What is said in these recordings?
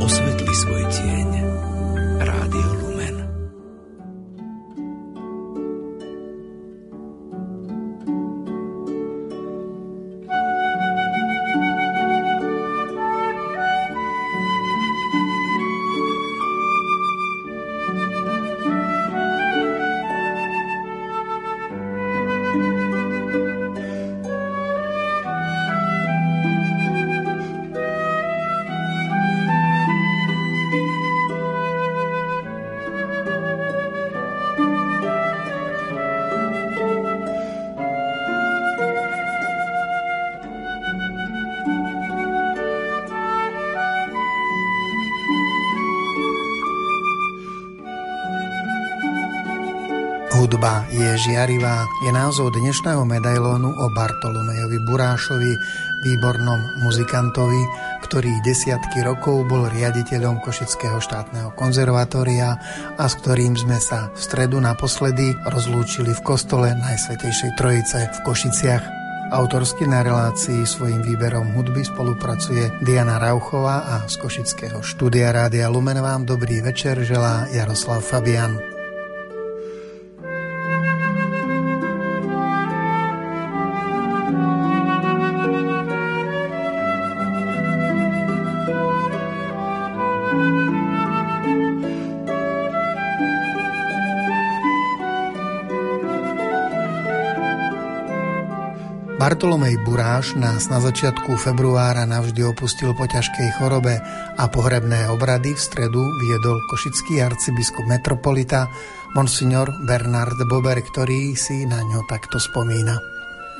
osvetli svoj tieň. Žiarivá je názov dnešného medailónu o Bartolomejovi Burášovi, výbornom muzikantovi, ktorý desiatky rokov bol riaditeľom Košického štátneho konzervatória a s ktorým sme sa v stredu naposledy rozlúčili v kostole Najsvetejšej Trojice v Košiciach. Autorsky na relácii svojim výberom hudby spolupracuje Diana Rauchová a z Košického štúdia Rádia Lumen vám dobrý večer želá Jaroslav Fabian. Bartolomej Buráš nás na začiatku februára navždy opustil po ťažkej chorobe a pohrebné obrady v stredu viedol košický arcibiskup metropolita Monsignor Bernard Bober, ktorý si na ňo takto spomína.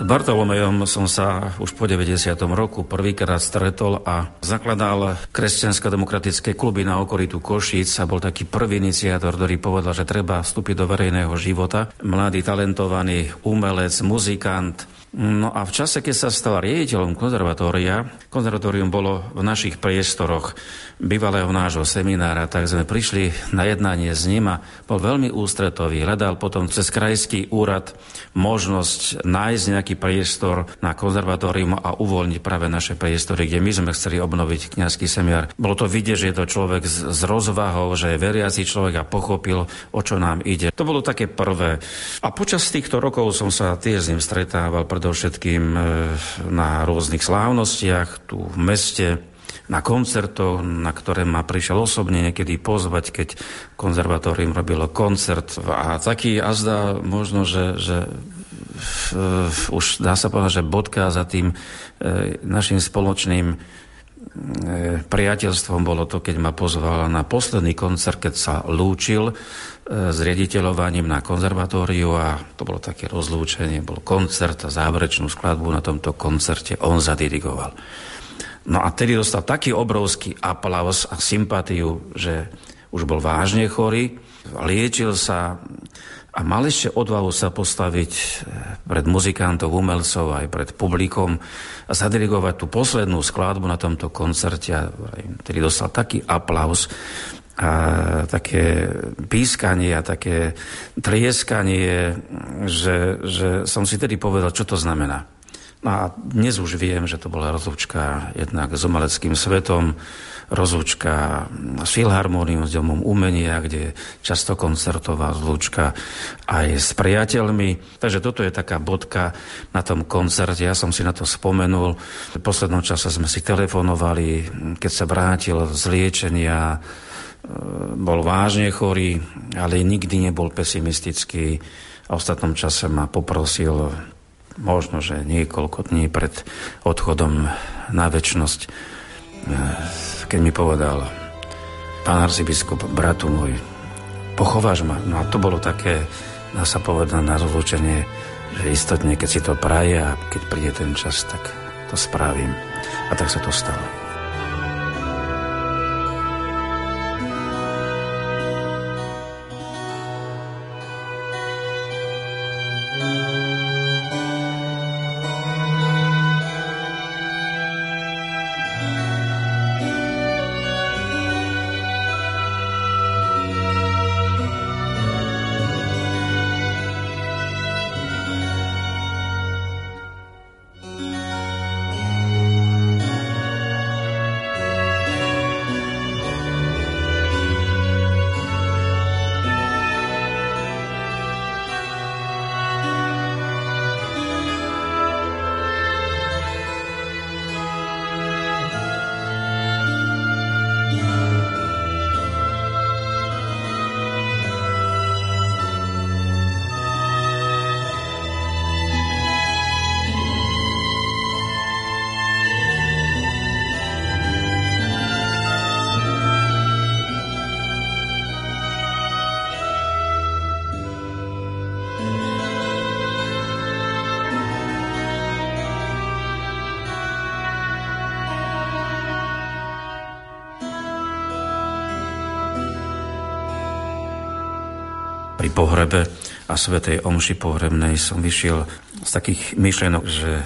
Bartolomejom som sa už po 90. roku prvýkrát stretol a zakladal kresťansko-demokratické kluby na okoritu Košíc a bol taký prvý iniciátor, ktorý povedal, že treba vstúpiť do verejného života. Mladý, talentovaný umelec, muzikant, No a v čase, keď sa stal riaditeľom konzervatória, konzervatórium bolo v našich priestoroch bývalého nášho seminára, tak sme prišli na jednanie s ním a bol veľmi ústretový. Hľadal potom cez krajský úrad možnosť nájsť nejaký priestor na konzervatórium a uvoľniť práve naše priestory, kde my sme chceli obnoviť kňazský seminár. Bolo to vidieť, že je to človek s, rozvahou, že je veriaci človek a pochopil, o čo nám ide. To bolo také prvé. A počas týchto rokov som sa tiež s ním stretával, predovšetkým e, na rôznych slávnostiach tu v meste, na koncertoch, na ktoré ma prišiel osobne niekedy pozvať, keď konzervatórium robilo koncert. A taký azda možno, že, že uh, už dá sa povedať, že bodka za tým uh, našim spoločným priateľstvom bolo to, keď ma pozvala na posledný koncert, keď sa lúčil s riaditeľovaním na konzervatóriu a to bolo také rozlúčenie, bol koncert a záverečnú skladbu na tomto koncerte on zadirigoval. No a tedy dostal taký obrovský aplaus a sympatiu, že už bol vážne chorý, liečil sa a mal ešte odvahu sa postaviť eh, pred muzikantov, umelcov aj pred publikom a zadirigovať tú poslednú skladbu na tomto koncerte. Tedy dostal taký aplaus, a také pískanie a také trieskanie, že, že som si tedy povedal, čo to znamená. No a dnes už viem, že to bola rozlúčka jednak s umeleckým svetom, rozlúčka s Filharmónium, s Domom umenia, kde často koncertoval zlúčka aj s priateľmi. Takže toto je taká bodka na tom koncerte. Ja som si na to spomenul. V poslednom čase sme si telefonovali, keď sa vrátil z liečenia bol vážne chorý, ale nikdy nebol pesimistický. A v ostatnom čase ma poprosil možno, že niekoľko dní pred odchodom na väčnosť, keď mi povedal pán arcibiskup, bratu môj, pochováš ma. No a to bolo také, dá sa povedať, na rozlúčenie, že istotne, keď si to praje a keď príde ten čas, tak to spravím. A tak sa to stalo. Pri pohrebe a svetej omši pohrebnej som vyšiel z takých myšlienok, že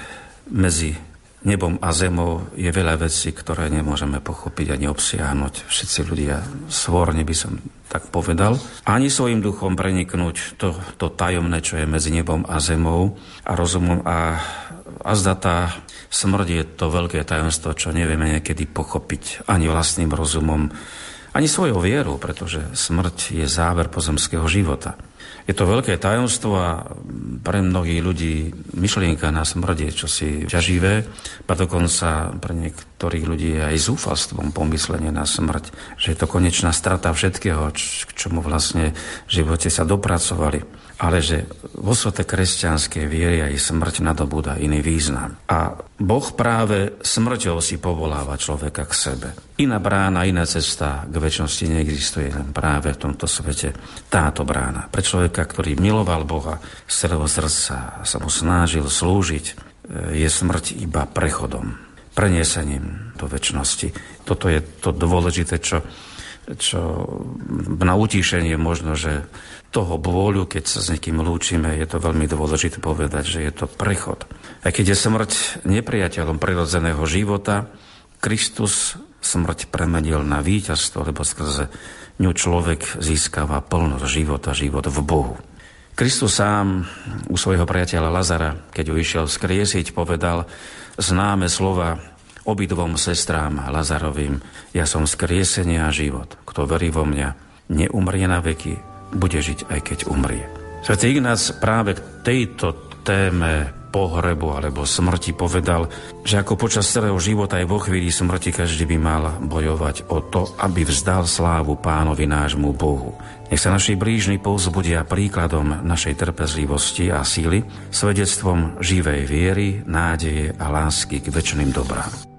medzi nebom a zemou je veľa vecí, ktoré nemôžeme pochopiť ani obsiahnuť. Všetci ľudia svorne by som tak povedal. Ani svojim duchom preniknúť to, to tajomné, čo je medzi nebom a zemou a rozumom a, a zda tá smrť je to veľké tajomstvo, čo nevieme niekedy pochopiť ani vlastným rozumom, ani svojou vierou, pretože smrť je záver pozemského života. Je to veľké tajomstvo a pre mnohých ľudí myšlienka na smrť je čosi ťaživé, a dokonca pre niektorých ľudí je aj zúfalstvom pomyslenie na smrť, že je to konečná strata všetkého, k čomu vlastne v živote sa dopracovali ale že vo svete kresťanskej viery aj smrť nadobúda iný význam. A Boh práve smrťou si povoláva človeka k sebe. Iná brána, iná cesta k väčšnosti neexistuje len práve v tomto svete. Táto brána. Pre človeka, ktorý miloval Boha z celého srdca sa mu snažil slúžiť, e, je smrť iba prechodom, preniesením do väčšnosti. Toto je to dôležité, čo, čo na utíšenie možno, že toho bôľu, keď sa s niekým lúčime, je to veľmi dôležité povedať, že je to prechod. A keď je smrť nepriateľom prirodzeného života, Kristus smrť premenil na víťazstvo, lebo skrze ňu človek získava plnosť života, život v Bohu. Kristus sám u svojho priateľa Lazara, keď ho išiel skriesiť, povedal známe slova obidvom sestrám Lazarovým. Ja som skriesenie a život. Kto verí vo mňa, neumrie na veky, bude žiť aj keď umrie. Svetý Ignác práve k tejto téme pohrebu alebo smrti povedal, že ako počas celého života aj vo chvíli smrti každý by mal bojovať o to, aby vzdal slávu pánovi nášmu Bohu. Nech sa naši blížni povzbudia príkladom našej trpezlivosti a síly, svedectvom živej viery, nádeje a lásky k väčšným dobrám.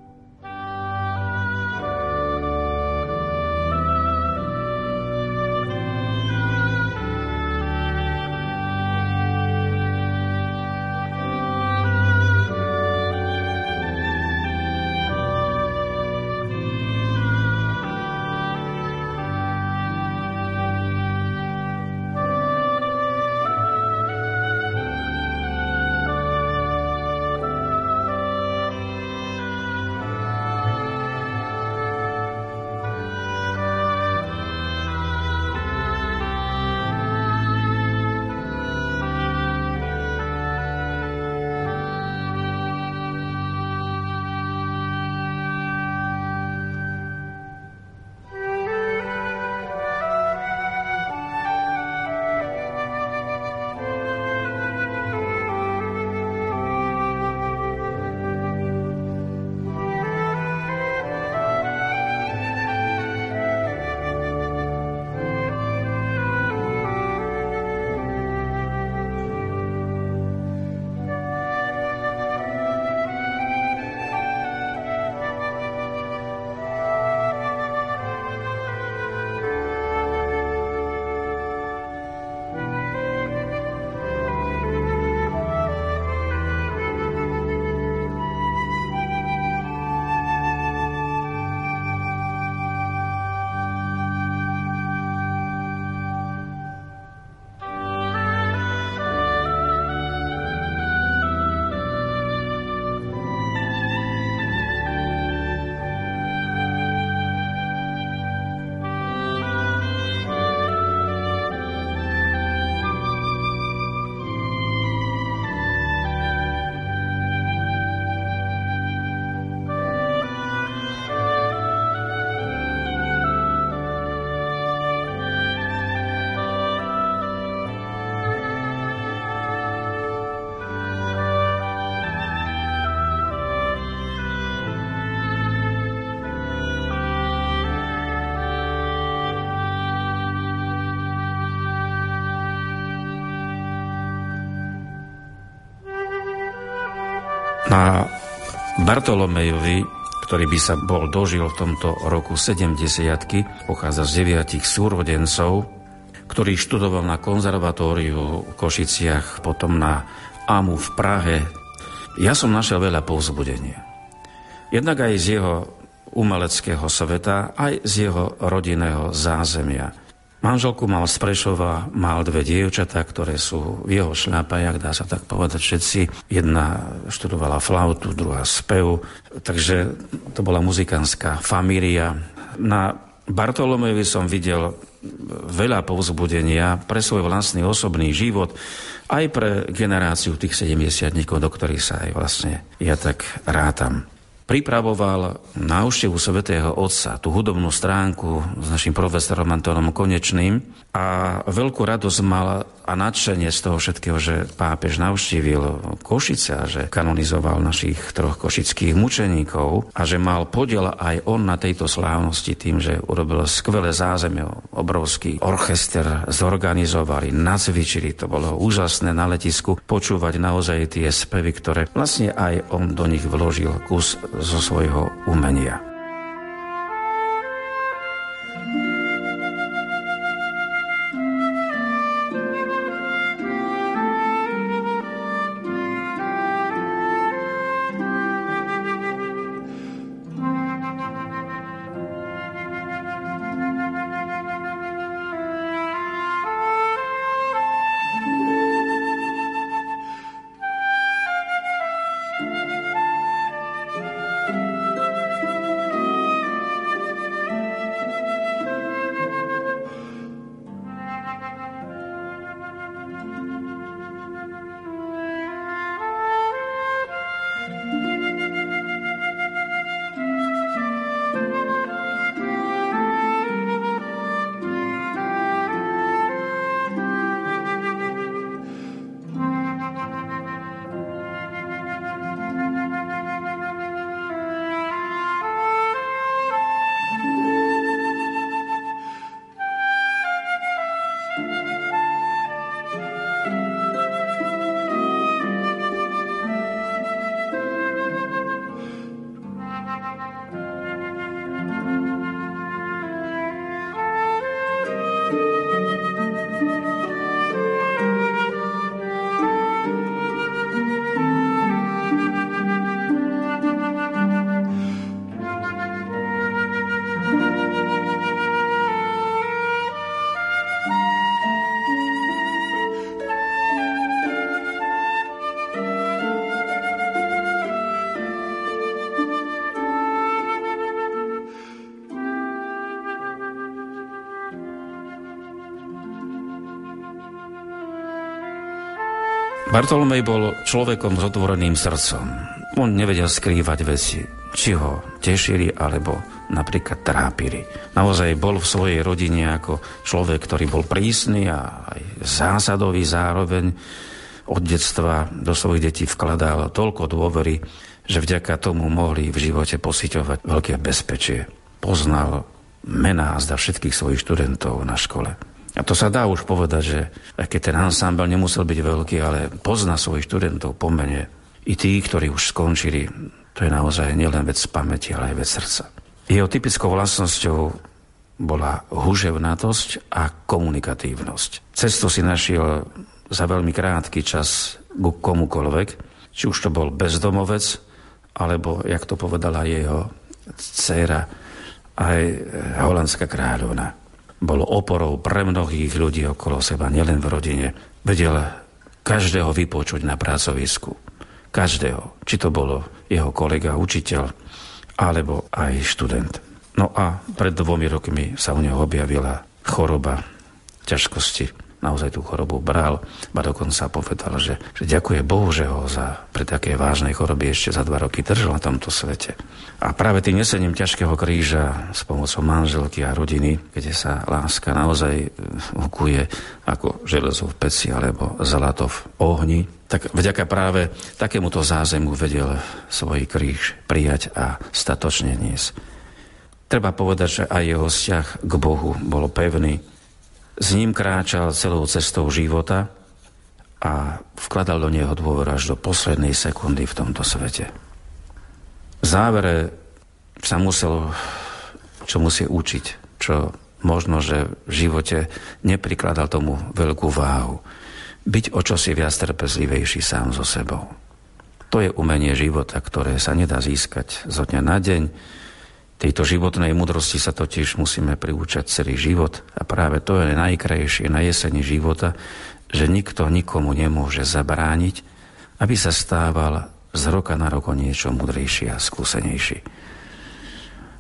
Na Bartolomejovi, ktorý by sa bol dožil v tomto roku 70 pochádza z deviatich súrodencov, ktorý študoval na konzervatóriu v Košiciach, potom na AMU v Prahe. Ja som našiel veľa povzbudenia. Jednak aj z jeho umeleckého sveta, aj z jeho rodinného zázemia. Manželku mal z Prešova, mal dve dievčatá, ktoré sú v jeho šľapajach, dá sa tak povedať všetci. Jedna študovala flautu, druhá spev, takže to bola muzikantská família. Na Bartolomejovi som videl veľa povzbudenia pre svoj vlastný osobný život, aj pre generáciu tých 70 do ktorých sa aj vlastne ja tak rátam pripravoval návštevu svätého Otca, tú hudobnú stránku s našim profesorom Antonom Konečným. A veľkú radosť mal a nadšenie z toho všetkého, že pápež navštívil Košice a že kanonizoval našich troch košických mučeníkov a že mal podiel aj on na tejto slávnosti tým, že urobil skvelé zázemie, obrovský orchester zorganizovali, nacvičili, to bolo úžasné na letisku počúvať naozaj tie spevy, ktoré vlastne aj on do nich vložil kus zo svojho umenia. Bartolomej bol človekom s otvoreným srdcom. On nevedel skrývať veci, či ho tešili alebo napríklad trápili. Naozaj bol v svojej rodine ako človek, ktorý bol prísny a aj zásadový zároveň. Od detstva do svojich detí vkladal toľko dôvery, že vďaka tomu mohli v živote posiťovať veľké bezpečie. Poznal mená zda všetkých svojich študentov na škole. A to sa dá už povedať, že aj keď ten ansámbel nemusel byť veľký, ale pozná svojich študentov po mene. I tí, ktorí už skončili, to je naozaj nielen vec pamäti, ale aj vec srdca. Jeho typickou vlastnosťou bola huževnatosť a komunikatívnosť. Cesto si našiel za veľmi krátky čas ku komukoľvek, či už to bol bezdomovec, alebo, jak to povedala jeho dcéra, aj holandská kráľovna bol oporou pre mnohých ľudí okolo seba, nielen v rodine. Vedel každého vypočuť na pracovisku. Každého. Či to bolo jeho kolega, učiteľ, alebo aj študent. No a pred dvomi rokmi sa u neho objavila choroba, ťažkosti naozaj tú chorobu bral, a dokonca povedal, že, že ďakuje Bohu, že ho za, pre také vážnej choroby ešte za dva roky držal na tomto svete. A práve tým nesením ťažkého kríža s pomocou manželky a rodiny, kde sa láska naozaj hukuje ako železo v peci alebo zlato v ohni, tak vďaka práve takémuto zázemu vedel svoj kríž prijať a statočne niesť. Treba povedať, že aj jeho vzťah k Bohu bol pevný, s ním kráčal celou cestou života a vkladal do neho dôver až do poslednej sekundy v tomto svete. V závere sa musel čo musí učiť, čo možno, že v živote neprikladal tomu veľkú váhu. Byť o čosi viac trpezlivejší sám so sebou. To je umenie života, ktoré sa nedá získať zo dňa na deň, Tejto životnej mudrosti sa totiž musíme priúčať celý život a práve to je najkrajšie na jeseni života, že nikto nikomu nemôže zabrániť, aby sa stával z roka na roko niečo mudrejší a skúsenejší.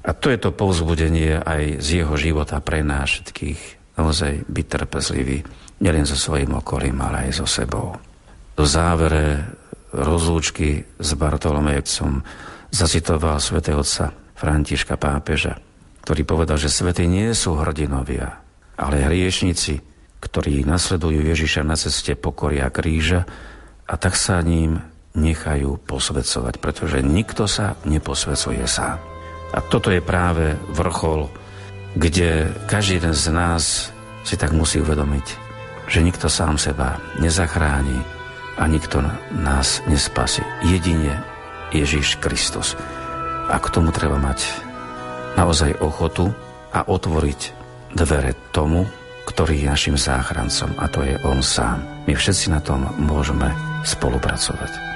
A to je to povzbudenie aj z jeho života pre nás všetkých, naozaj byť trpezlivý, nielen so svojím okolím, ale aj so sebou. Do závere rozlúčky s Bartolomejcom zacitoval svätého otca Františka pápeža, ktorý povedal, že svety nie sú hrdinovia, ale hriešnici, ktorí nasledujú Ježiša na ceste pokoria kríža a tak sa ním nechajú posvedcovať, pretože nikto sa neposvedcuje sám. A toto je práve vrchol, kde každý jeden z nás si tak musí uvedomiť, že nikto sám seba nezachráni a nikto nás nespasí. Jedine Ježiš Kristus. A k tomu treba mať naozaj ochotu a otvoriť dvere tomu, ktorý je našim záchrancom a to je On sám. My všetci na tom môžeme spolupracovať.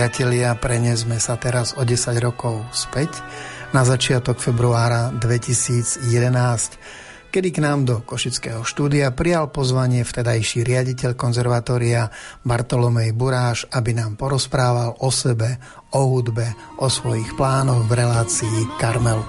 Priatelia, prenesme sa teraz o 10 rokov späť na začiatok februára 2011, kedy k nám do Košického štúdia prijal pozvanie vtedajší riaditeľ konzervatória Bartolomej Buráš, aby nám porozprával o sebe, o hudbe, o svojich plánoch v relácii Karmel.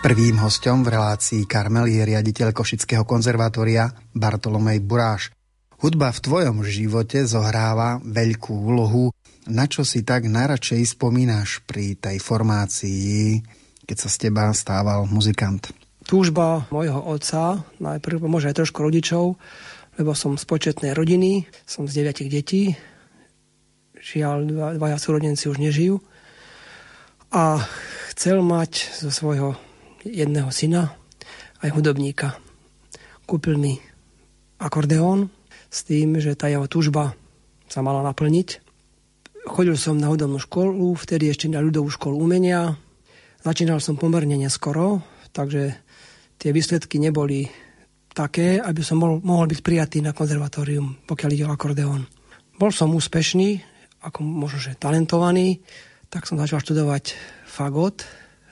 Prvým hostom v relácii Karmel je riaditeľ Košického konzervatória Bartolomej Buráš. Hudba v tvojom živote zohráva veľkú úlohu. Na čo si tak najradšej spomínaš pri tej formácii, keď sa z teba stával muzikant? Túžba mojho otca, najprv možno aj trošku rodičov, lebo som z početnej rodiny, som z deviatich detí, žiaľ, dva, dvaja súrodenci už nežijú. A chcel mať zo svojho jedného syna aj hudobníka. Kúpil mi akordeón, s tým, že tá jeho túžba sa mala naplniť. Chodil som na hudobnú školu, vtedy ešte na ľudovú školu umenia. Začínal som pomerne neskoro, takže tie výsledky neboli také, aby som mohol, mohol byť prijatý na konzervatórium, pokiaľ ide o akordeón. Bol som úspešný, ako možno, že talentovaný, tak som začal študovať fagot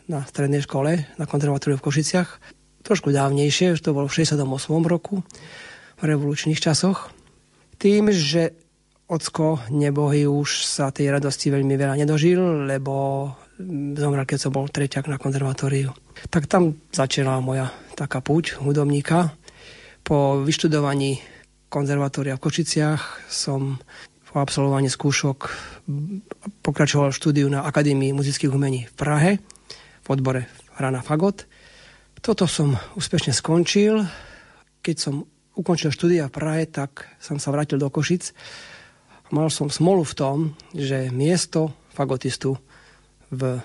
na strednej škole, na konzervatóriu v Košiciach. Trošku dávnejšie, už to bolo v 68. roku v revolučných časoch. Tým, že ocko nebohy už sa tej radosti veľmi veľa nedožil, lebo zomrel, keď som bol treťak na konzervatóriu. Tak tam začala moja taká púť hudobníka. Po vyštudovaní konzervatória v Košiciach som po absolvovaní skúšok pokračoval štúdiu na Akadémii muzických umení v Prahe v hra na fagot. Toto som úspešne skončil. Keď som ukončil štúdia v Prahe, tak som sa vrátil do Košic. Mal som smolu v tom, že miesto fagotistu v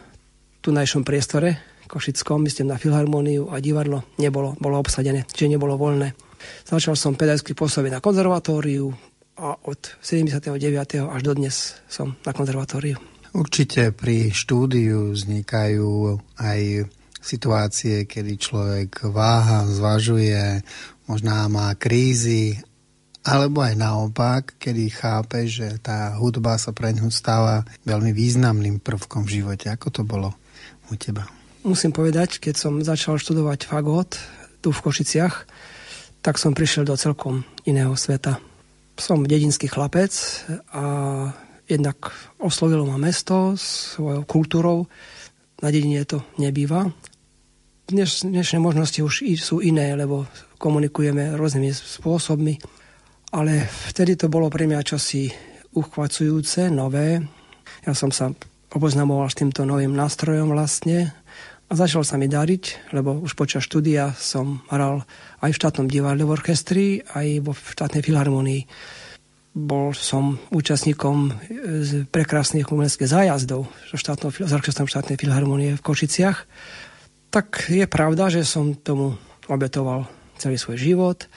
tunajšom priestore Košickom, myslím na Filharmóniu a divadlo, nebolo, bolo obsadené, čiže nebolo voľné. Začal som pedagogicky pôsobiť na konzervatóriu a od 79. až do dnes som na konzervatóriu. Určite pri štúdiu vznikajú aj situácie, kedy človek váha, zvažuje, možná má krízy, alebo aj naopak, kedy chápe, že tá hudba sa pre ňu stáva veľmi významným prvkom v živote. Ako to bolo u teba? Musím povedať, keď som začal študovať fagot tu v Košiciach, tak som prišiel do celkom iného sveta. Som dedinský chlapec a jednak oslovilo ma mesto svojou kultúrou. Na dedine to nebýva. Dneš, dnešné možnosti už sú iné, lebo komunikujeme rôznymi spôsobmi, ale vtedy to bolo pre mňa čosi uchvacujúce, nové. Ja som sa oboznamoval s týmto novým nástrojom vlastne a začal sa mi dariť, lebo už počas štúdia som hral aj v štátnom divadle v orchestri, aj vo štátnej filharmonii. Bol som účastníkom prekrásnych umeleckých zájazdov so orchestrom štátnej filharmonie v Košiciach. Tak je pravda, že som tomu obetoval celý svoj život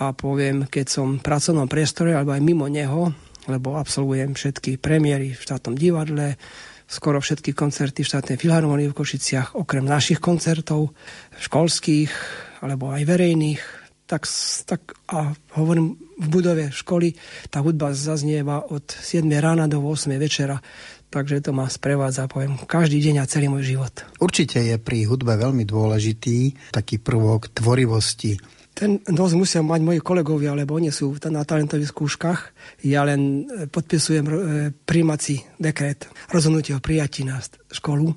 a poviem, keď som v pracovnom priestore alebo aj mimo neho, lebo absolvujem všetky premiéry v štátnom divadle, skoro všetky koncerty v štátnej filharmonii v Košiciach, okrem našich koncertov, školských alebo aj verejných, tak, tak a hovorím v budove školy, tá hudba zaznieva od 7 rána do 8 večera takže to ma sprevádza, poviem, každý deň a celý môj život. Určite je pri hudbe veľmi dôležitý taký prvok tvorivosti. Ten dosť musia mať moji kolegovia, lebo oni sú na talentových skúškach. Ja len e, podpisujem e, príjmací dekret, rozhodnutie o prijatí na školu.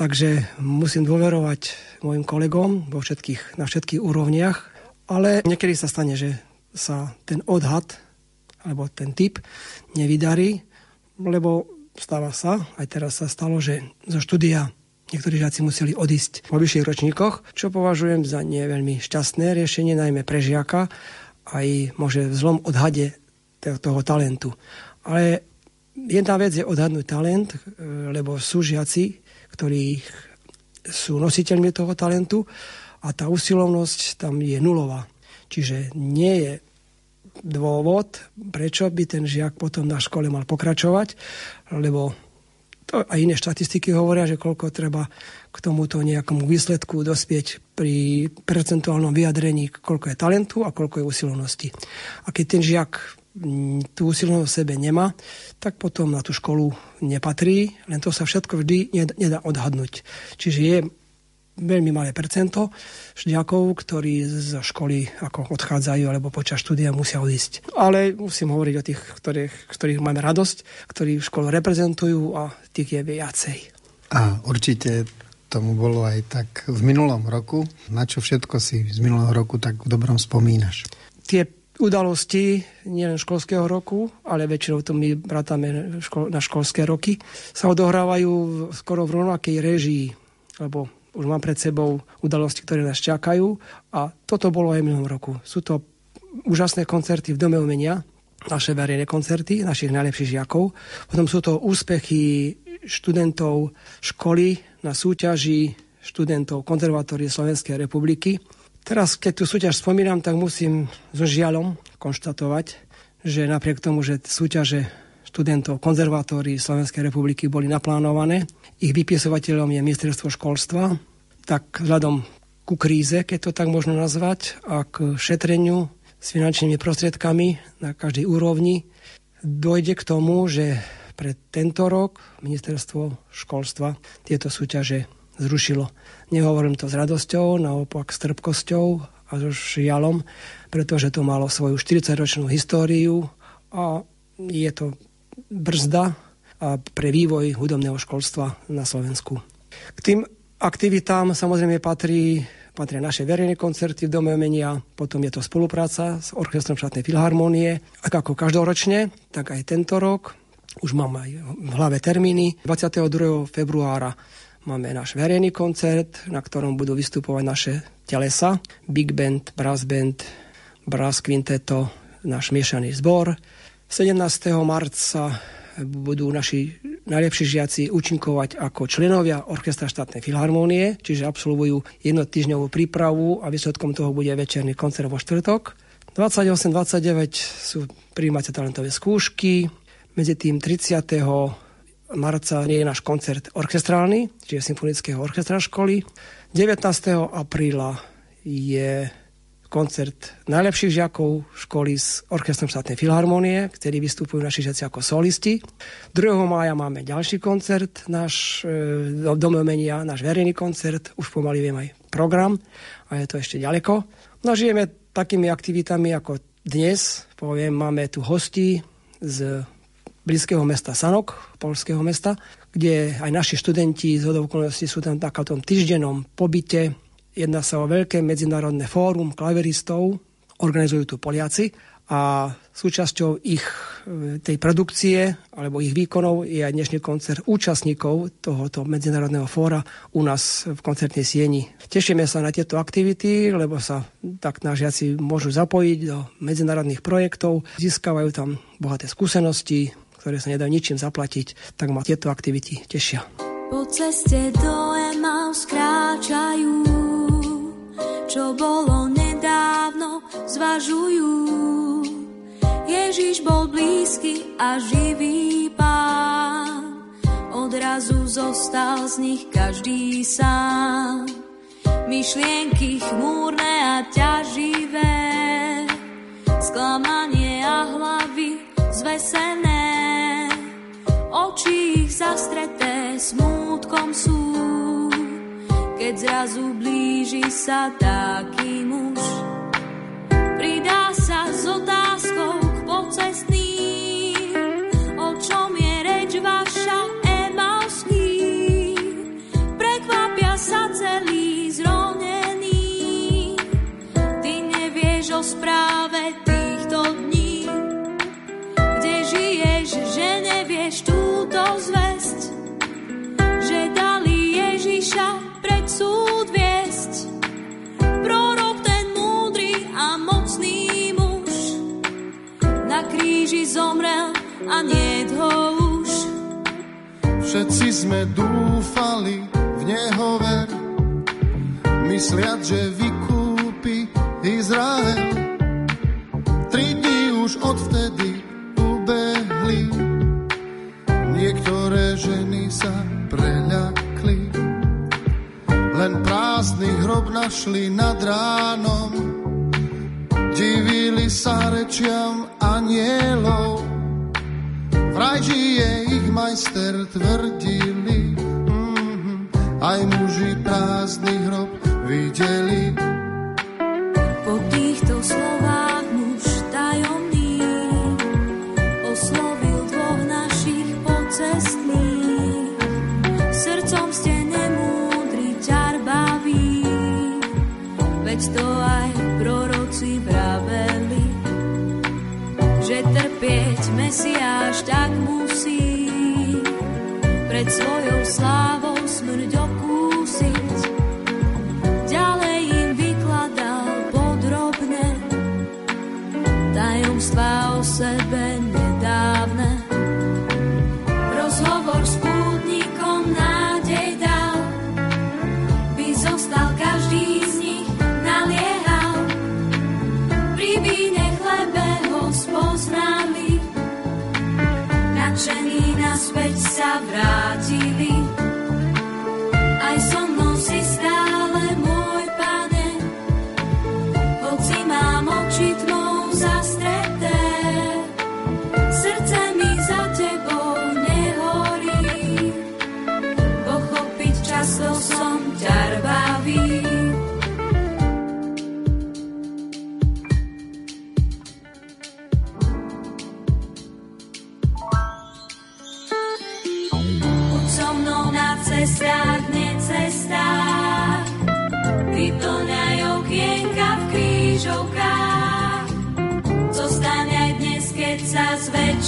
Takže musím dôverovať mojim kolegom vo všetkých, na všetkých úrovniach. Ale niekedy sa stane, že sa ten odhad alebo ten typ nevydarí, lebo stáva sa, aj teraz sa stalo, že zo štúdia niektorí žiaci museli odísť v vyšších ročníkoch, čo považujem za nie veľmi šťastné riešenie, najmä pre žiaka, aj môže v zlom odhade toho talentu. Ale jedna vec je odhadnúť talent, e, lebo sú žiaci, ktorí sú nositeľmi toho talentu a tá usilovnosť tam je nulová. Čiže nie je dôvod, prečo by ten žiak potom na škole mal pokračovať, lebo to aj iné štatistiky hovoria, že koľko treba k tomuto nejakomu výsledku dospieť pri percentuálnom vyjadrení, koľko je talentu a koľko je usilovnosti. A keď ten žiak mm, tú usilovnosť v sebe nemá, tak potom na tú školu nepatrí, len to sa všetko vždy nedá odhadnúť. Čiže je veľmi malé percento žiakov, ktorí zo školy ako odchádzajú alebo počas štúdia musia odísť. Ale musím hovoriť o tých, ktorých, ktorých máme radosť, ktorí školu reprezentujú a tých je viacej. A určite tomu bolo aj tak v minulom roku. Na čo všetko si z minulého roku tak v dobrom spomínaš? Tie udalosti nielen školského roku, ale väčšinou to my bratáme na školské roky, sa odohrávajú skoro v rovnakej režii, lebo už mám pred sebou udalosti, ktoré nás čakajú a toto bolo aj minulom roku. Sú to úžasné koncerty v Dome umenia, naše verejné koncerty našich najlepších žiakov. Potom sú to úspechy študentov školy na súťaži študentov konzervatórie Slovenskej republiky. Teraz, keď tú súťaž spomínam, tak musím so žialom konštatovať, že napriek tomu, že súťaže študentov konzervatórií Slovenskej republiky boli naplánované, ich vypisovateľom je ministerstvo školstva, tak vzhľadom ku kríze, keď to tak možno nazvať, a k šetreniu s finančnými prostriedkami na každej úrovni, dojde k tomu, že pre tento rok ministerstvo školstva tieto súťaže zrušilo. Nehovorím to s radosťou, naopak s trpkosťou a so žialom, pretože to malo svoju 40-ročnú históriu a je to brzda pre vývoj hudobného školstva na Slovensku. K tým aktivitám samozrejme patrí patria naše verejné koncerty v Dome umenia, potom je to spolupráca s Orchestrom štátnej filharmónie. Ak ako každoročne, tak aj tento rok už mám aj v hlave termíny. 22. februára máme náš verejný koncert, na ktorom budú vystupovať naše telesa. Big Band, Brass Band, Brass Quinteto, náš miešaný zbor. 17. marca budú naši najlepší žiaci účinkovať ako členovia Orchestra štátnej filharmónie, čiže absolvujú jednotýždňovú prípravu a výsledkom toho bude večerný koncert vo štvrtok. 28-29 sú príjmacie talentové skúšky, medzi tým 30. marca je náš koncert orchestrálny, čiže Symfonického orchestra školy. 19. apríla je koncert najlepších žiakov školy s Orchestrom štátnej filharmonie, ktorí vystupujú naši žiaci ako solisti. 2. mája máme ďalší koncert, náš e, domomenia, náš verejný koncert, už pomaly viem aj program a je to ešte ďaleko. No žijeme takými aktivitami ako dnes, poviem, máme tu hosti z blízkeho mesta Sanok, polského mesta, kde aj naši študenti z okolností sú tam takom týždennom pobyte. Jedná sa o veľké medzinárodné fórum klaveristov, organizujú tu Poliaci a súčasťou ich e, tej produkcie alebo ich výkonov je aj dnešný koncert účastníkov tohoto medzinárodného fóra u nás v koncertnej sieni. Tešíme sa na tieto aktivity, lebo sa tak náš žiaci môžu zapojiť do medzinárodných projektov, získavajú tam bohaté skúsenosti, ktoré sa nedajú ničím zaplatiť, tak ma tieto aktivity tešia. Po ceste do Emaus kráčajú, čo bolo nedávno, zvažujú. Ježiš bol blízky a živý pán, odrazu zostal z nich každý sám. Myšlienky chmúrne a ťaživé, sklamanie a hlavy zvesené oči ich zastreté smútkom sú, keď zrazu blíži sa taký muž. Pridá sa s otázkou k pocestným, o čom je reč vaša Emauský. Prekvapia sa celý zronený, ty nevieš o správe týchto dní, kde žiješ, že nevieš túto zväzť, že dali Ježiša kríži zomrel a nie ho už. Všetci sme dúfali v Neho ver, mysliať, že vykúpi Izrael. Tri dní už odvtedy ubehli Niektoré ženy sa preľakli, len prázdny hrob našli nad ránom. Divili sa rečiam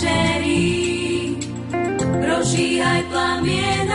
zvečerí, prožíhaj plamienom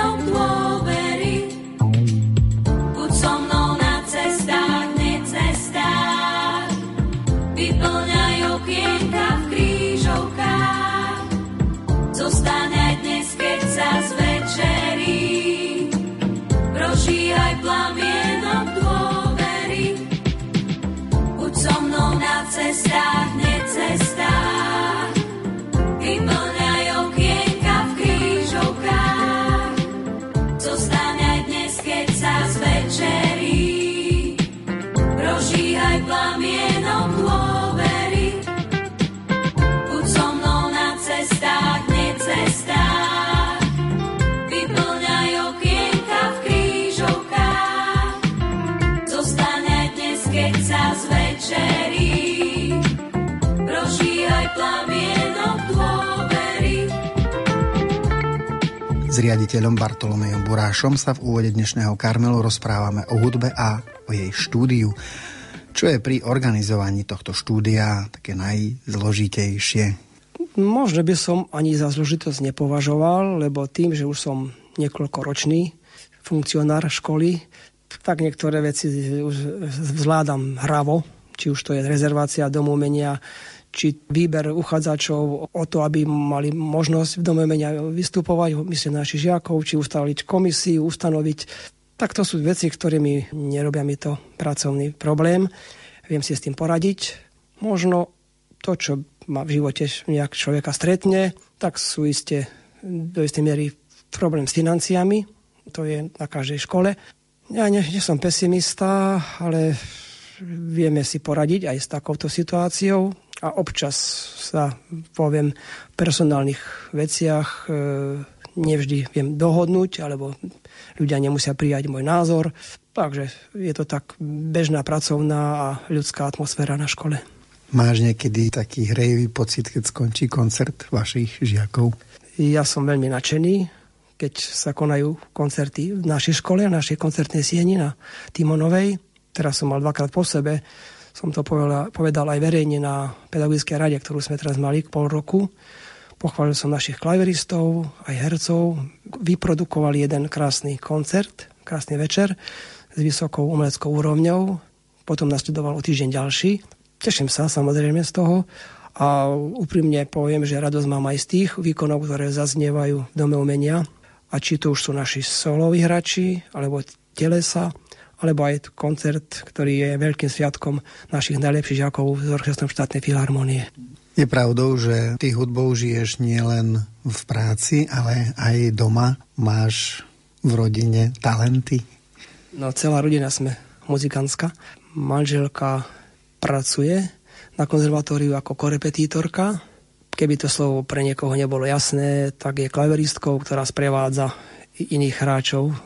S riaditeľom Bartolomejom Burášom sa v úvode dnešného Karmelu rozprávame o hudbe a o jej štúdiu. Čo je pri organizovaní tohto štúdia také najzložitejšie? Možno by som ani za zložitosť nepovažoval, lebo tým, že už som niekoľkoročný funkcionár školy, tak niektoré veci už zvládam hravo, či už to je rezervácia domumenia, či výber uchádzačov o to, aby mali možnosť v domumenia vystupovať, myslím našich žiakov, či ustaliť komisiu, ustanoviť. Tak to sú veci, ktoré mi nerobia mi to pracovný problém. Viem si s tým poradiť. Možno to, čo ma v živote nejak človeka stretne, tak sú iste do istej miery problém s financiami. To je na každej škole. Ja nie, nie som pesimista, ale vieme si poradiť aj s takouto situáciou a občas sa poviem v personálnych veciach e, nevždy viem dohodnúť, alebo ľudia nemusia prijať môj názor. Takže je to tak bežná pracovná a ľudská atmosféra na škole. Máš niekedy taký hrejivý pocit, keď skončí koncert vašich žiakov? Ja som veľmi nadšený, keď sa konajú koncerty v našej škole, v našej koncertnej sieni na Timonovej. Teraz som mal dvakrát po sebe, som to povedal, povedal aj verejne na pedagogickej rade, ktorú sme teraz mali k pol roku. Pochválil som našich klaveristov, aj hercov. Vyprodukovali jeden krásny koncert, krásny večer s vysokou umeleckou úrovňou. Potom nasledoval o týždeň ďalší. Teším sa samozrejme z toho a úprimne poviem, že radosť mám aj z tých výkonov, ktoré zaznievajú v Dome umenia. A či to už sú naši soloví hráči, alebo telesa, alebo aj koncert, ktorý je veľkým sviatkom našich najlepších žiakov z orchestrom štátnej filharmonie. Je pravdou, že ty hudbou žiješ nielen v práci, ale aj doma. Máš v rodine talenty? No, celá rodina sme muzikantská. Manželka pracuje na konzervatóriu ako korepetítorka. Keby to slovo pre niekoho nebolo jasné, tak je klaveristkou, ktorá sprevádza iných hráčov,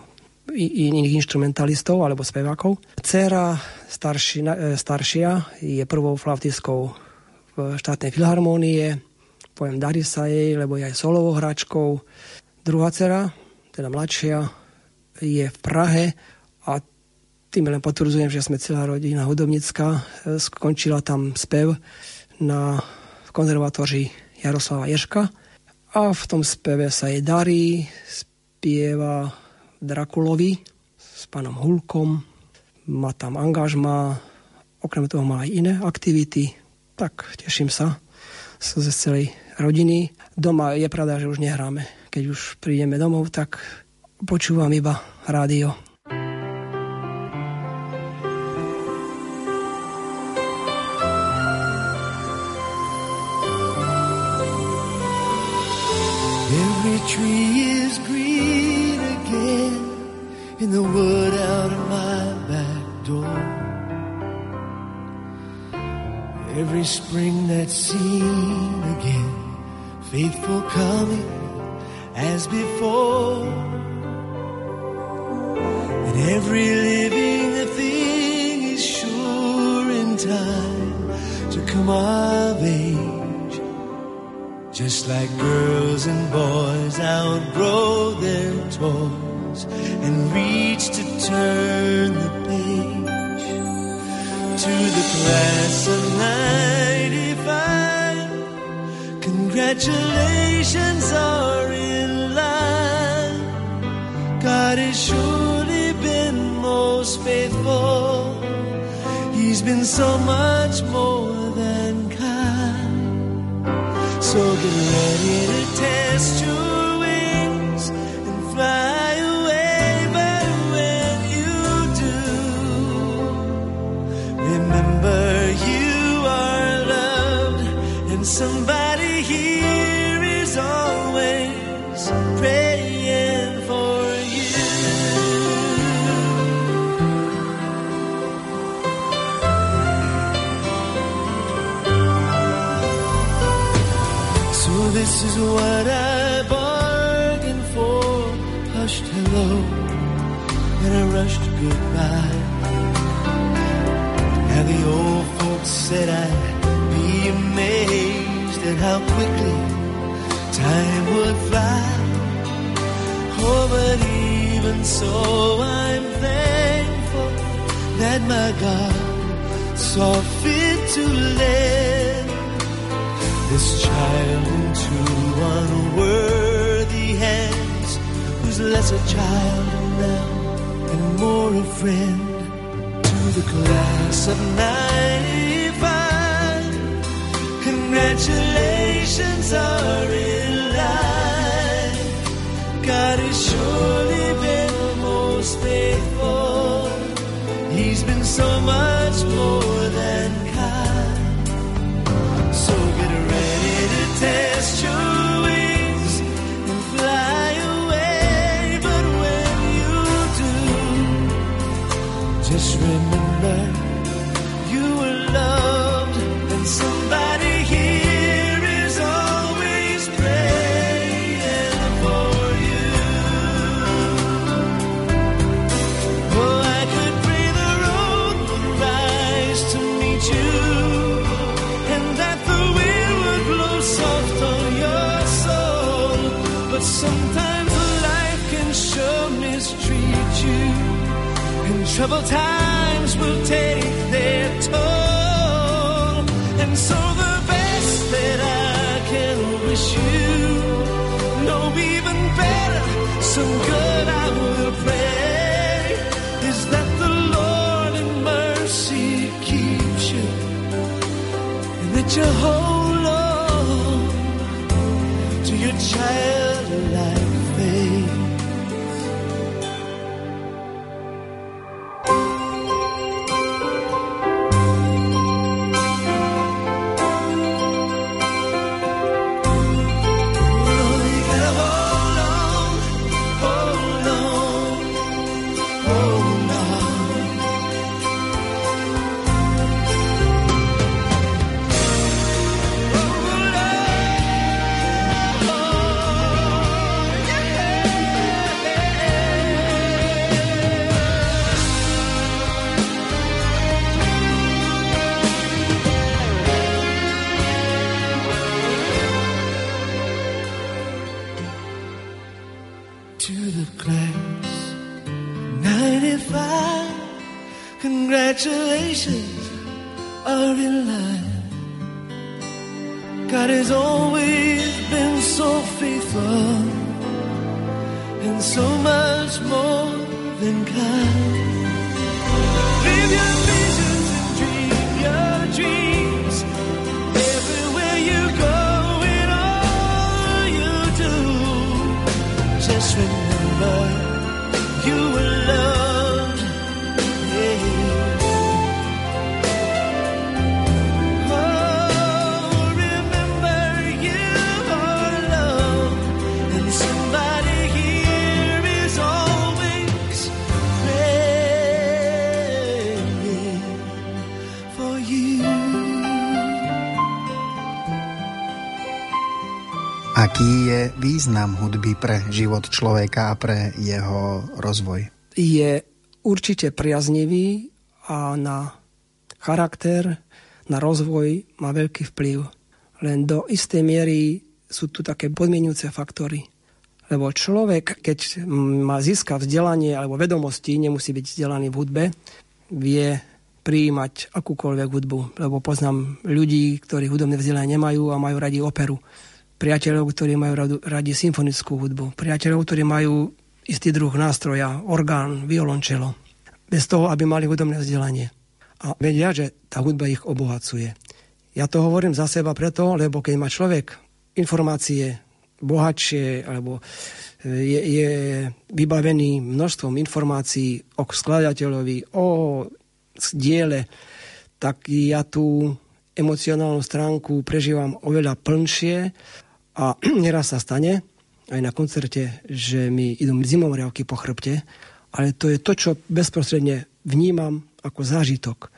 iných instrumentalistov alebo spevákov. Cera starši, staršia je prvou flautistkou v štátnej filharmónie. Poviem, darí sa jej, lebo je aj solovou hračkou. Druhá dcera, teda mladšia, je v Prahe a tým len potvrdzujem, že sme celá rodina hudobnická. Skončila tam spev na konzervatórii Jaroslava Ješka. A v tom speve sa jej darí, spieva Drakulovi s pánom Hulkom, má tam angažma, okrem toho má aj iné aktivity, tak teším sa ze celej rodiny. Doma je pravda, že už nehráme. Keď už prídeme domov, tak počúvam iba rádio. Every tree is green in the wood out of my back door. Every spring that's seen again, faithful coming as before. And every living thing is sure in time to come of age. Just like girls and boys outgrow their toys and reach to turn the page to the class of 95. Congratulations are in line. God has surely been most faithful. He's been so much more than kind. So get ready to test your wings and fly always praying for you. So this is what I bargained for. Hushed hello, and I rushed goodbye. And the old folks said I'd be amazed at how quickly time would fly. Oh, but even so, I'm thankful that my God saw fit to let this child into unworthy hands who's less a child now and more a friend to the class of 95 congratulations are in line. God has surely been most faithful. He's been so much more than kind. So get ready to test your troubled times will take their toll. And so the best that I can wish you, no even better, some good I will pray, is that the Lord in mercy keeps you and that you hold congratulations are in line. God has always been so faithful and so much more than kind. Aký je význam hudby pre život človeka a pre jeho rozvoj? Je určite priaznivý a na charakter, na rozvoj má veľký vplyv. Len do istej miery sú tu také podmienujúce faktory. Lebo človek, keď má získa vzdelanie alebo vedomosti, nemusí byť vzdelaný v hudbe, vie prijímať akúkoľvek hudbu. Lebo poznám ľudí, ktorí hudobné vzdelanie nemajú a majú radi operu. Priateľov, ktorí majú radi symfonickú hudbu. Priateľov, ktorí majú istý druh nástroja, orgán, violončelo. Bez toho, aby mali hudobné vzdelanie. A vedia, že tá hudba ich obohacuje. Ja to hovorím za seba preto, lebo keď má človek informácie bohatšie alebo e, je, je vybavený množstvom informácií o skladateľovi, o diele, tak ja tú emocionálnu stránku prežívam oveľa plnšie a neraz sa stane, aj na koncerte, že mi idú zimomriavky po chrbte, ale to je to, čo bezprostredne vnímam ako zážitok.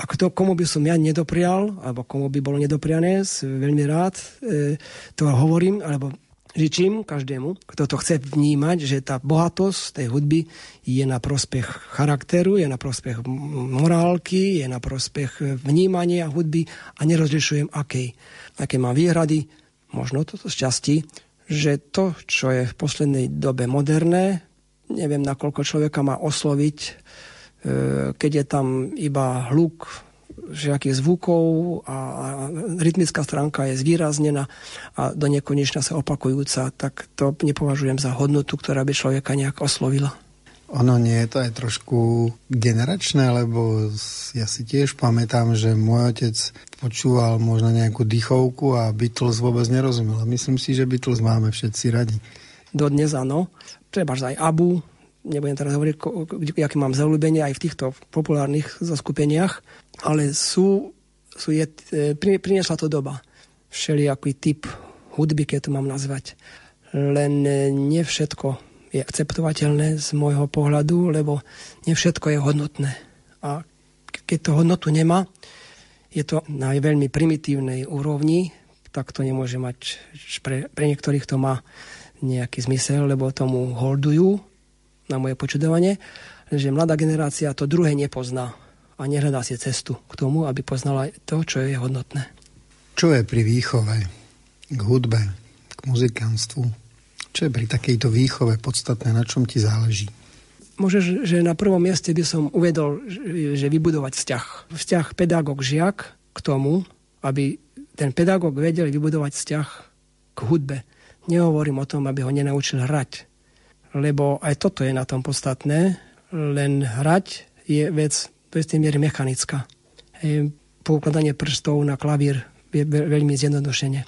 A kto, komu by som ja nedoprial, alebo komu by bolo nedopriané, veľmi rád e, to hovorím, alebo žičím každému, kto to chce vnímať, že tá bohatosť tej hudby je na prospech charakteru, je na prospech morálky, je na prospech vnímania hudby a nerozlišujem akej. Aké mám výhrady, možno toto z časti, že to, čo je v poslednej dobe moderné, neviem, nakoľko človeka má osloviť, e, keď je tam iba hluk všetkých zvukov a rytmická stránka je zvýraznená a do nekonečna sa opakujúca, tak to nepovažujem za hodnotu, ktorá by človeka nejak oslovila. Ono nie je to aj trošku generačné, lebo ja si tiež pamätám, že môj otec počúval možno nejakú dýchovku a Beatles vôbec nerozumel. Myslím si, že Beatles máme všetci radi. Dodnes áno. Treba aj Abu, nebudem teraz hovoriť, aké mám zaľúbenie aj v týchto populárnych zoskupeniach, ale sú, sú je, e, pri, priniesla to doba. Všelijaký typ hudby, keď to mám nazvať. Len e, nie všetko je akceptovateľné z môjho pohľadu, lebo nie všetko je hodnotné. A keď to hodnotu nemá, je to na veľmi primitívnej úrovni, tak to nemôže mať, pre, pre niektorých to má nejaký zmysel, lebo tomu holdujú na moje počudovanie, že mladá generácia to druhé nepozná a nehľadá si cestu k tomu, aby poznala to, čo je hodnotné. Čo je pri výchove k hudbe, k muzikánstvu? Čo je pri takejto výchove podstatné, na čom ti záleží? Môže, že na prvom mieste by som uvedol, že- vybudovať vzťah. Vzťah pedagóg-žiak k tomu, aby ten pedagóg vedel vybudovať vzťah k hudbe. Nehovorím o tom, aby ho nenaučil hrať, lebo aj toto je na tom podstatné, len hrať je vec do istej miery mechanická. Hej, poukladanie prstov na klavír je ve- veľmi zjednodušene.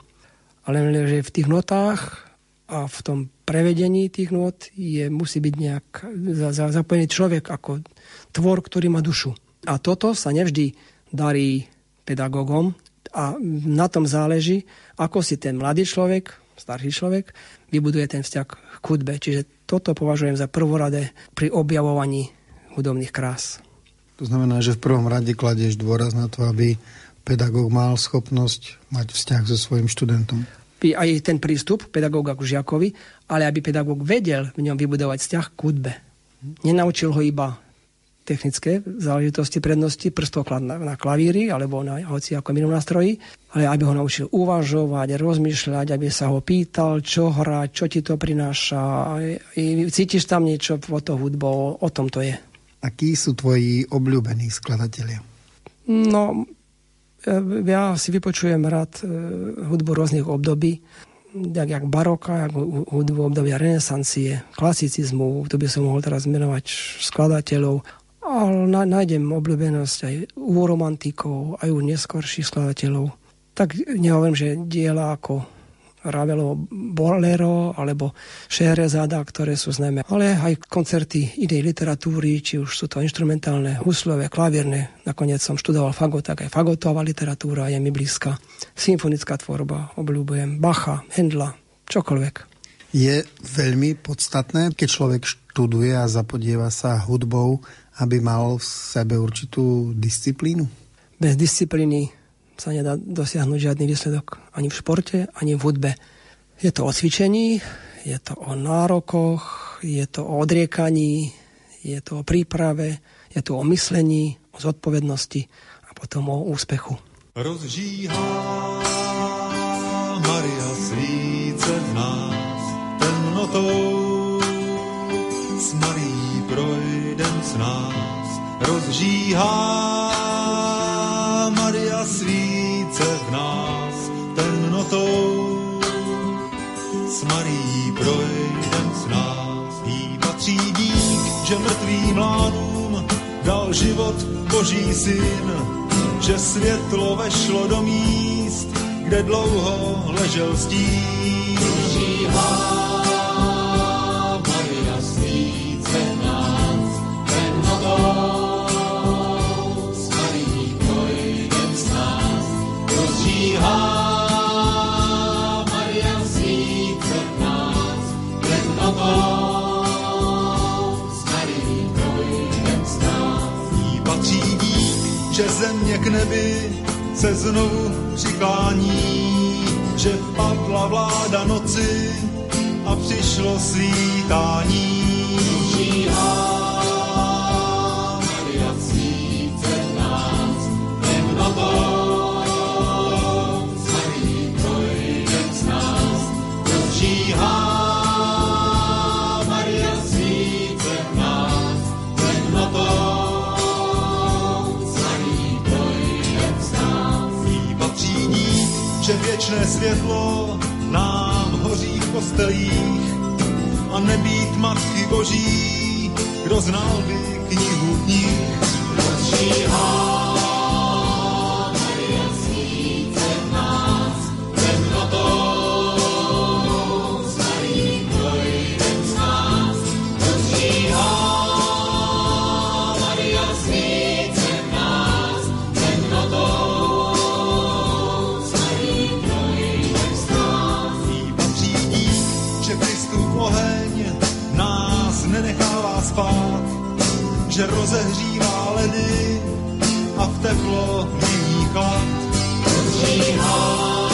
Ale že v tých notách a v tom prevedení tých nôt je, musí byť nejak za, za, zapojený človek ako tvor, ktorý má dušu. A toto sa nevždy darí pedagógom a na tom záleží, ako si ten mladý človek, starší človek, vybuduje ten vzťah k hudbe. Čiže toto považujem za prvoradé pri objavovaní hudobných krás. To znamená, že v prvom rade kladieš dôraz na to, aby pedagóg mal schopnosť mať vzťah so svojim študentom. Aj ten prístup pedagóga ku žiakovi, ale aby pedagóg vedel v ňom vybudovať vzťah k hudbe. Nenaučil ho iba technické záležitosti prednosti, prstoklad na, na klavíri alebo na hoci ako inom nástroji, ale aby ho naučil uvažovať, rozmýšľať, aby sa ho pýtal, čo hrať, čo ti to prináša. I Cítiš tam niečo o to hudbou, o tom to je. Akí sú tvoji obľúbení skladatelia? No, Ja si vypočujem rád e, hudbu rôznych období, jak, jak baroka, jak hu- hudbu obdobia renesancie, klasicizmu, tu by som mohol teraz menovať skladateľov, ale nájdem obľúbenosť aj u romantikov, aj u neskorších skladateľov. Tak nehovorím, že diela ako Ravelo Bolero alebo Šerezada, ktoré sú známe, ale aj koncerty inej literatúry, či už sú to instrumentálne, huslové, klavierne. Nakoniec som študoval fagot, tak aj fagotová literatúra je mi blízka. Symfonická tvorba, obľúbujem Bacha, Hendla, čokoľvek. Je veľmi podstatné, keď človek študuje a zapodieva sa hudbou, aby mal v sebe určitú disciplínu? Bez disciplíny sa nedá dosiahnuť žiadny výsledok ani v športe, ani v hudbe. Je to o cvičení, je to o nárokoch, je to o odriekaní, je to o príprave, je to o myslení, o zodpovednosti a potom o úspechu. Rozžíhá Maria svíce v nás temnotou. S Marí projdem s nás. Rozžíhá Maria svíce v nás temnotou. S Marí projdem s nás. Jí patří dík, že mrtvým mládům dal život Boží syn, že světlo vešlo do míst, kde dlouho ležel stín. Maria země k nebi se znovu přiklání, že padla vláda noci a přišlo svítání. Světlo nám hoří v kostelích a nebýt Matky Boží, kdo znal by knihu knih. Rozžíhá že rozehřívá ledy a v teplo mění chlad. Rozžíhá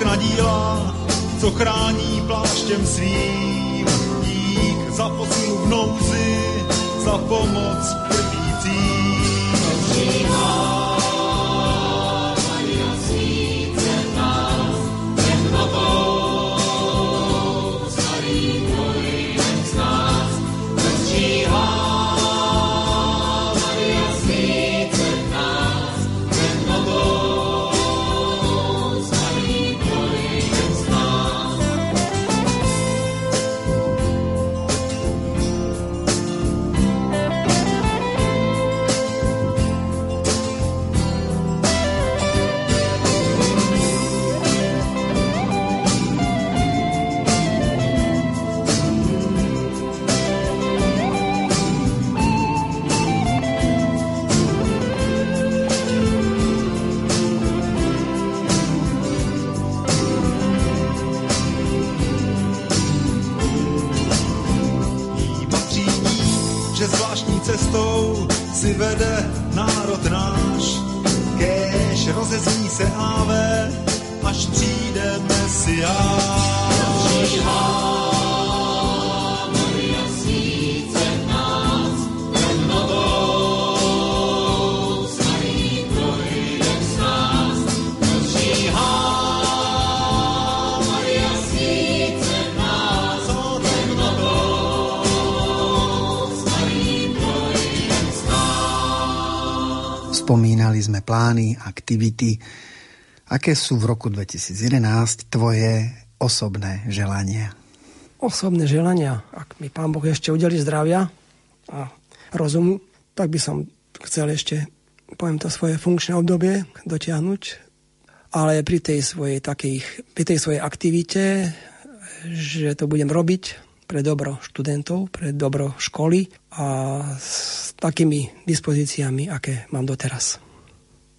za všechna díla, co chrání pláštěm svým. Dík za posilu v nouzi, za pomoc trpícím. Si vede národ náš. Kéž rozezní se áve, až přijde Mesiáš. Spomínali sme plány, aktivity. Aké sú v roku 2011 tvoje osobné želania? Osobné želania, ak mi pán Boh ešte udeli zdravia a rozumu, tak by som chcel ešte, poviem to svoje funkčné obdobie dotiahnuť, ale pri tej svojej, takej, pri tej svojej aktivite, že to budem robiť pre dobro študentov, pre dobro školy a s takými dispozíciami, aké mám doteraz.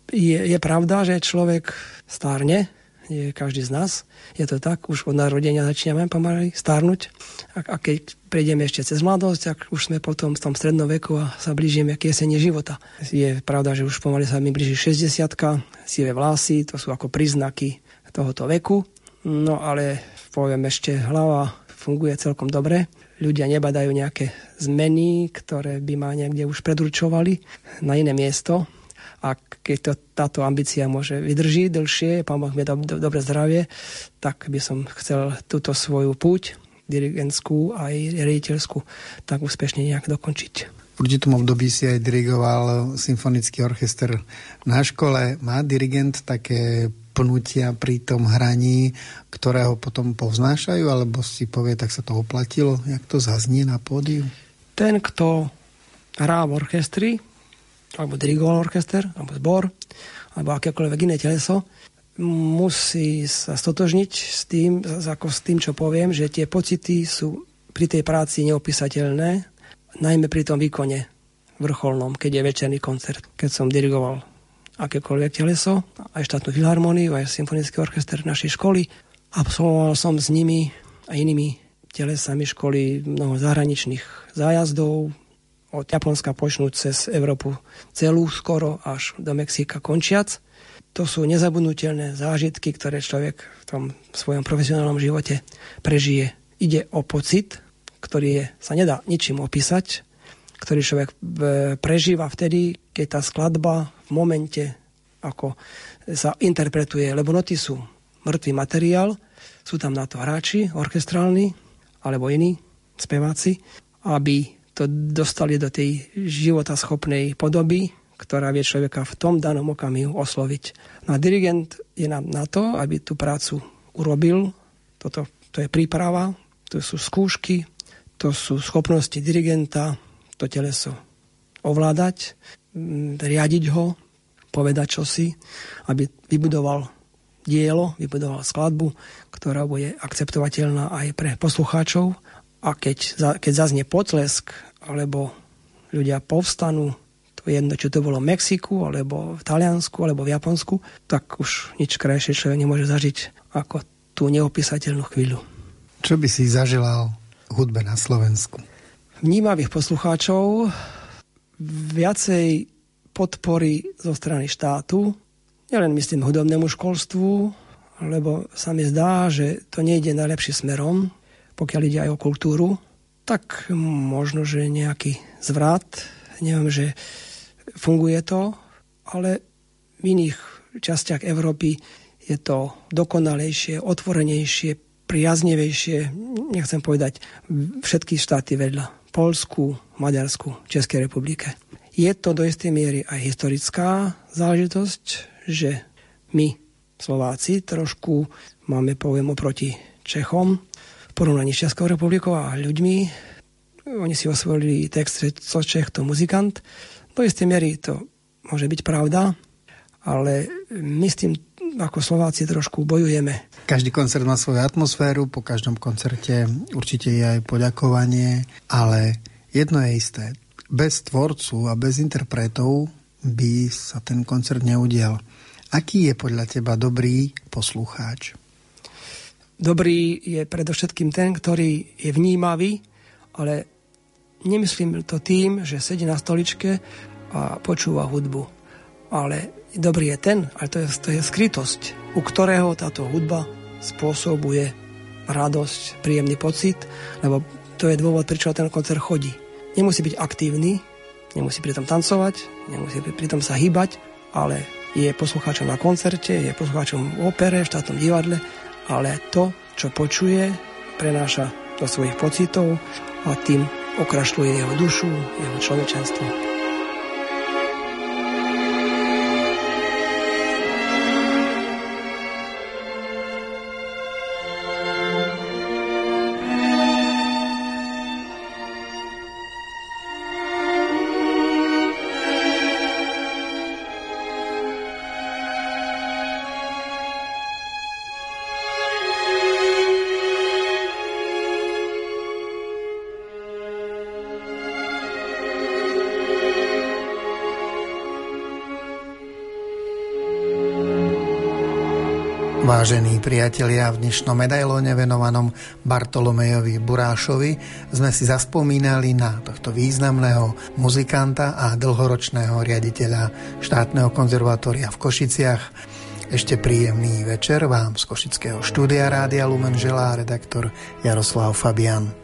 Je, je pravda, že človek stárne, je každý z nás. Je to tak, už od narodenia začíname pomaly stárnuť. A, a keď prejdeme ešte cez mladosť, tak už sme potom v tom strednom veku a sa blížime k jesene života. Je pravda, že už pomaly sa mi blíži 60 sivé vlasy, to sú ako príznaky tohoto veku. No ale poviem ešte, hlava funguje celkom dobre. Ľudia nebadajú nejaké zmeny, ktoré by ma niekde už predurčovali na iné miesto. A keď to, táto ambícia môže vydrží dlhšie, pán Boh mi do, do, dobre zdravie, tak by som chcel túto svoju púť dirigentskú aj riaditeľskú tak úspešne nejak dokončiť. V určitom období si aj dirigoval symfonický orchester na škole. Má dirigent také pnutia pri tom hraní, ktorého potom povznášajú, alebo si povie, tak sa to oplatilo, jak to zaznie na pódiu? Ten, kto hrá v orchestri, alebo dirigoval orchester, alebo zbor, alebo akékoľvek iné teleso, musí sa stotožniť s tým, ako s tým, čo poviem, že tie pocity sú pri tej práci neopísateľné, najmä pri tom výkone vrcholnom, keď je večerný koncert. Keď som dirigoval akékoľvek teleso, aj štátnu filharmóniu, aj symfonický orchester našej školy. Absolvoval som s nimi a inými telesami školy mnoho zahraničných zájazdov, od Japonska počnúť cez Európu celú skoro až do Mexika končiac. To sú nezabudnutelné zážitky, ktoré človek v tom svojom profesionálnom živote prežije. Ide o pocit, ktorý je, sa nedá ničím opísať, ktorý človek e, prežíva vtedy, keď tá skladba momente, ako sa interpretuje, lebo noty sú mŕtvý materiál, sú tam na to hráči, orchestrálni alebo iní speváci, aby to dostali do tej životaschopnej podoby, ktorá vie človeka v tom danom okamihu osloviť. No a dirigent je nám na to, aby tú prácu urobil. Toto, to je príprava, to sú skúšky, to sú schopnosti dirigenta to teleso ovládať, riadiť ho, povedať čosi, aby vybudoval dielo, vybudoval skladbu, ktorá bude akceptovateľná aj pre poslucháčov a keď, keď zaznie potlesk, alebo ľudia povstanú, to je jedno, či to bolo v Mexiku, alebo v Taliansku, alebo v Japonsku, tak už nič krajšie človek nemôže zažiť ako tú neopísateľnú chvíľu. Čo by si zaželal hudbe na Slovensku? Vnímavých poslucháčov, viacej podpory zo strany štátu, nielen myslím hudobnému školstvu, lebo sa mi zdá, že to nejde najlepšie smerom, pokiaľ ide aj o kultúru, tak možno, že nejaký zvrat, neviem, že funguje to, ale v iných častiach Európy je to dokonalejšie, otvorenejšie, priaznevejšie, nechcem povedať všetky štáty vedľa, Polsku, Maďarsku, Českej republike. Je to do istej miery aj historická záležitosť, že my, Slováci, trošku máme, poviem, oproti Čechom, v porovnaní s Českou republikou a ľuďmi. Oni si osvojili text, že co Čech, to muzikant. Do istej miery to môže byť pravda, ale my s tým ako Slováci trošku bojujeme. Každý koncert má svoju atmosféru, po každom koncerte určite je aj poďakovanie, ale jedno je isté. Bez tvorcu a bez interpretov by sa ten koncert neudial. Aký je podľa teba dobrý poslucháč? Dobrý je predovšetkým ten, ktorý je vnímavý, ale nemyslím to tým, že sedí na stoličke a počúva hudbu. Ale dobrý je ten, ale to je, to je skrytosť, u ktorého táto hudba spôsobuje radosť, príjemný pocit, lebo to je dôvod, prečo ten koncert chodí. Nemusí byť aktívny, nemusí pritom tancovať, nemusí pritom sa hýbať, ale je poslucháčom na koncerte, je poslucháčom v opere, v štátnom divadle ale to, čo počuje, prenáša do svojich pocitov a tým okrašľuje jeho dušu, jeho človečenstvo. Vážení priatelia, v dnešnom medailóne venovanom Bartolomejovi Burášovi sme si zaspomínali na tohto významného muzikanta a dlhoročného riaditeľa štátneho konzervatória v Košiciach. Ešte príjemný večer vám z Košického štúdia Rádia Lumen želá redaktor Jaroslav Fabian.